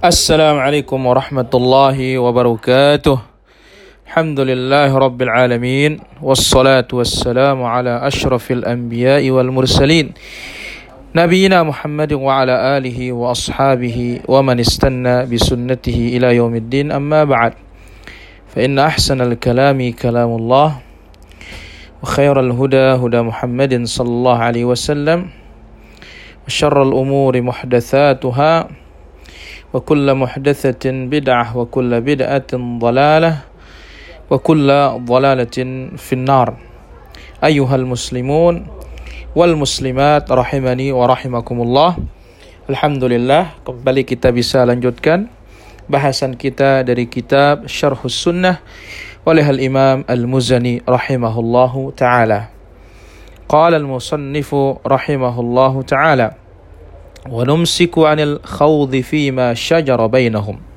السلام عليكم ورحمة الله وبركاته. الحمد لله رب العالمين والصلاة والسلام على أشرف الأنبياء والمرسلين. نبينا محمد وعلى آله وأصحابه ومن استنى بسنته إلى يوم الدين. أما بعد فإن أحسن الكلام كلام الله وخير الهدى هدى محمد صلى الله عليه وسلم وشر الأمور محدثاتها وكل محدثة بدعة وكل بدعة ضلالة وكل ضلالة في النار أيها المسلمون والmuslimat rahimani wa rahimakumullah Alhamdulillah kembali kita bisa lanjutkan bahasan kita dari kitab Syarhus Sunnah oleh Al-Imam Al-Muzani rahimahullahu taala Qala al-musannifu rahimahullahu taala numsiku 'anil khawdhi fima shajara bainahum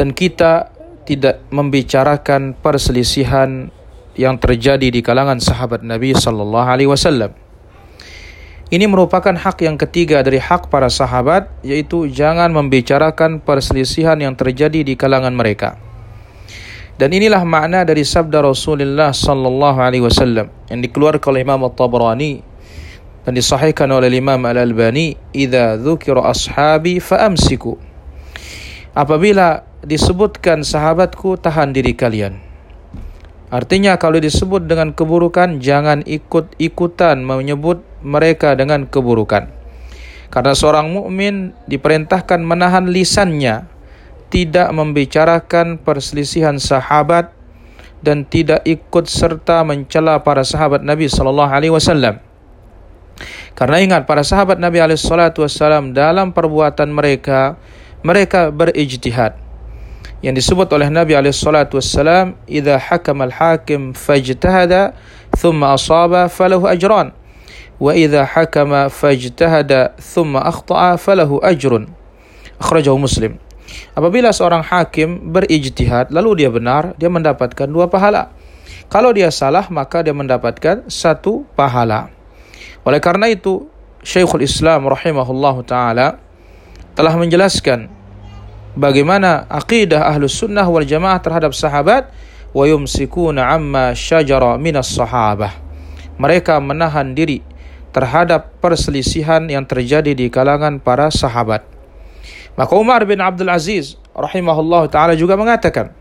dan kita tidak membicarakan perselisihan yang terjadi di kalangan sahabat Nabi sallallahu alaihi wasallam. Ini merupakan hak yang ketiga dari hak para sahabat yaitu jangan membicarakan perselisihan yang terjadi di kalangan mereka. Dan inilah makna dari sabda Rasulullah sallallahu alaihi wasallam yang dikeluarkan oleh Imam At-Tabrani dan disahihkan oleh Imam Al-Albani, "Idza dzukira ashabi fa'amsiku." Apabila disebutkan sahabatku, tahan diri kalian. Artinya kalau disebut dengan keburukan jangan ikut-ikutan menyebut mereka dengan keburukan. Karena seorang mukmin diperintahkan menahan lisannya tidak membicarakan perselisihan sahabat dan tidak ikut serta mencela para sahabat Nabi sallallahu alaihi wasallam. Karena ingat para sahabat Nabi wasallam dalam perbuatan mereka mereka berijtihad. Yang disebut oleh Nabi wassalam idza hakama al-hakim fajtahada thumma asaba falahu ajran. Wa idza hakama fajtahada thumma akhta'a falahu ajrun. Akhrajahu muslim. Apabila seorang hakim berijtihad lalu dia benar dia mendapatkan dua pahala. Kalau dia salah maka dia mendapatkan satu pahala oleh karena itu Syekhul Islam rahimahullahu taala telah menjelaskan bagaimana akidah ahlus sunnah wal jamaah terhadap sahabat wa yumsikuna amma syajara minas sahabah. Mereka menahan diri terhadap perselisihan yang terjadi di kalangan para sahabat. Maka Umar bin Abdul Aziz rahimahullah taala juga mengatakan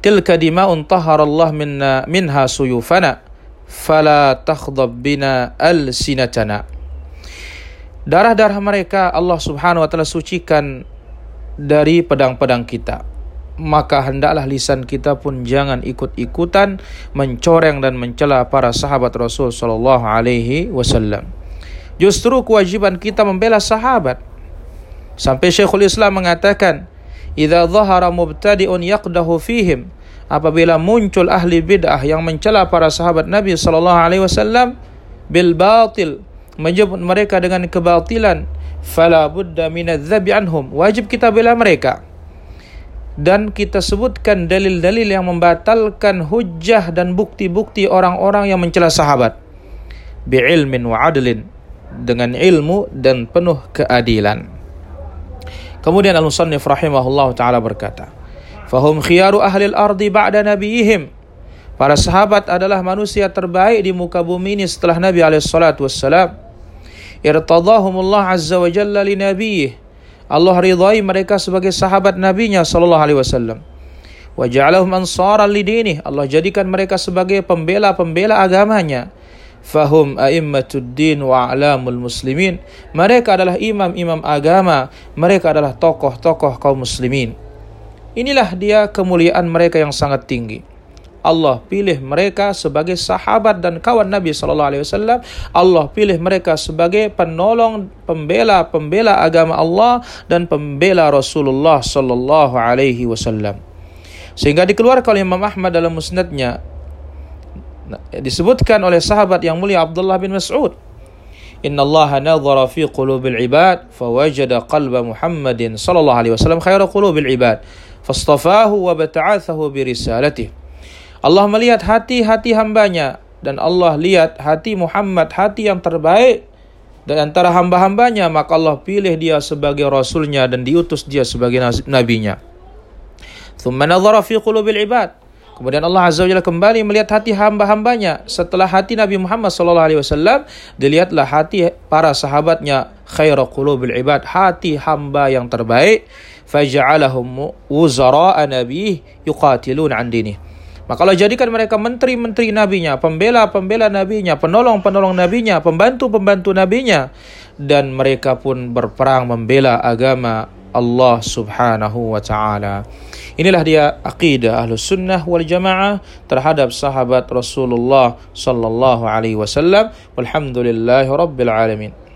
tilka dima'un tahara Allah minna minha suyufana fala takhdab bina al-sinatana darah-darah mereka Allah Subhanahu wa taala sucikan dari pedang-pedang kita maka hendaklah lisan kita pun jangan ikut-ikutan mencoreng dan mencela para sahabat Rasul sallallahu alaihi wasallam. Justru kewajiban kita membela sahabat. Sampai Syekhul Islam mengatakan, "Idza dhahara mubtadi'un yaqdahu fihim" apabila muncul ahli bid'ah yang mencela para sahabat Nabi sallallahu alaihi wasallam bil batil menyebut mereka dengan kebatilan fala budda min adzabi anhum. Wajib kita bela mereka. Dan kita sebutkan dalil-dalil yang membatalkan hujjah dan bukti-bukti orang-orang yang mencela sahabat. Bi'ilmin wa adlin dengan ilmu dan penuh keadilan. Kemudian al-musannif rahimahullah taala berkata fahum khiyaru ahli al-ardi ba'da nabiyihim. Para sahabat adalah manusia terbaik di muka bumi ini setelah Nabi wassalam. Irtadahumullah azza wa jalla li nabiyih. Allah ridai mereka sebagai sahabat nabinya sallallahu alaihi wasallam. Wa ja'alahum ansaran li dinih. Allah jadikan mereka sebagai pembela-pembela agamanya. Fahum a'immatud din wa a'lamul muslimin. Mereka adalah imam-imam agama. Mereka adalah tokoh-tokoh kaum muslimin inilah dia kemuliaan mereka yang sangat tinggi Allah pilih mereka sebagai sahabat dan kawan Nabi sallallahu alaihi wasallam. Allah pilih mereka sebagai penolong, pembela-pembela agama Allah dan pembela Rasulullah sallallahu alaihi wasallam. Sehingga dikeluarkan oleh Imam Ahmad dalam musnadnya disebutkan oleh sahabat yang mulia Abdullah bin Mas'ud Inna Allah nazara fi qulubil ibad fawajada qalba Muhammadin sallallahu alaihi wasallam khairu qulubil ibad fastafahu wa bata'athahu bi Allah melihat hati-hati hambanya dan Allah lihat hati Muhammad hati yang terbaik dan antara hamba-hambanya maka Allah pilih dia sebagai rasulnya dan diutus dia sebagai nabinya thumma nadhara fi qulubil ibad Kemudian Allah Azza wa Jalla kembali melihat hati hamba-hambanya. Setelah hati Nabi Muhammad sallallahu alaihi wasallam, dilihatlah hati para sahabatnya khairu qulubil ibad, hati hamba yang terbaik. Faj'alahum wuzara'a nabiy yuqatilun an dinih. Maka Allah jadikan mereka menteri-menteri nabinya, pembela-pembela nabinya, penolong-penolong nabinya, pembantu-pembantu nabinya dan mereka pun berperang membela agama Allah Subhanahu wa taala. Inilah dia akidah Ahlus Sunnah wal Jamaah terhadap sahabat Rasulullah sallallahu alaihi wasallam. Walhamdulillahirabbil alamin.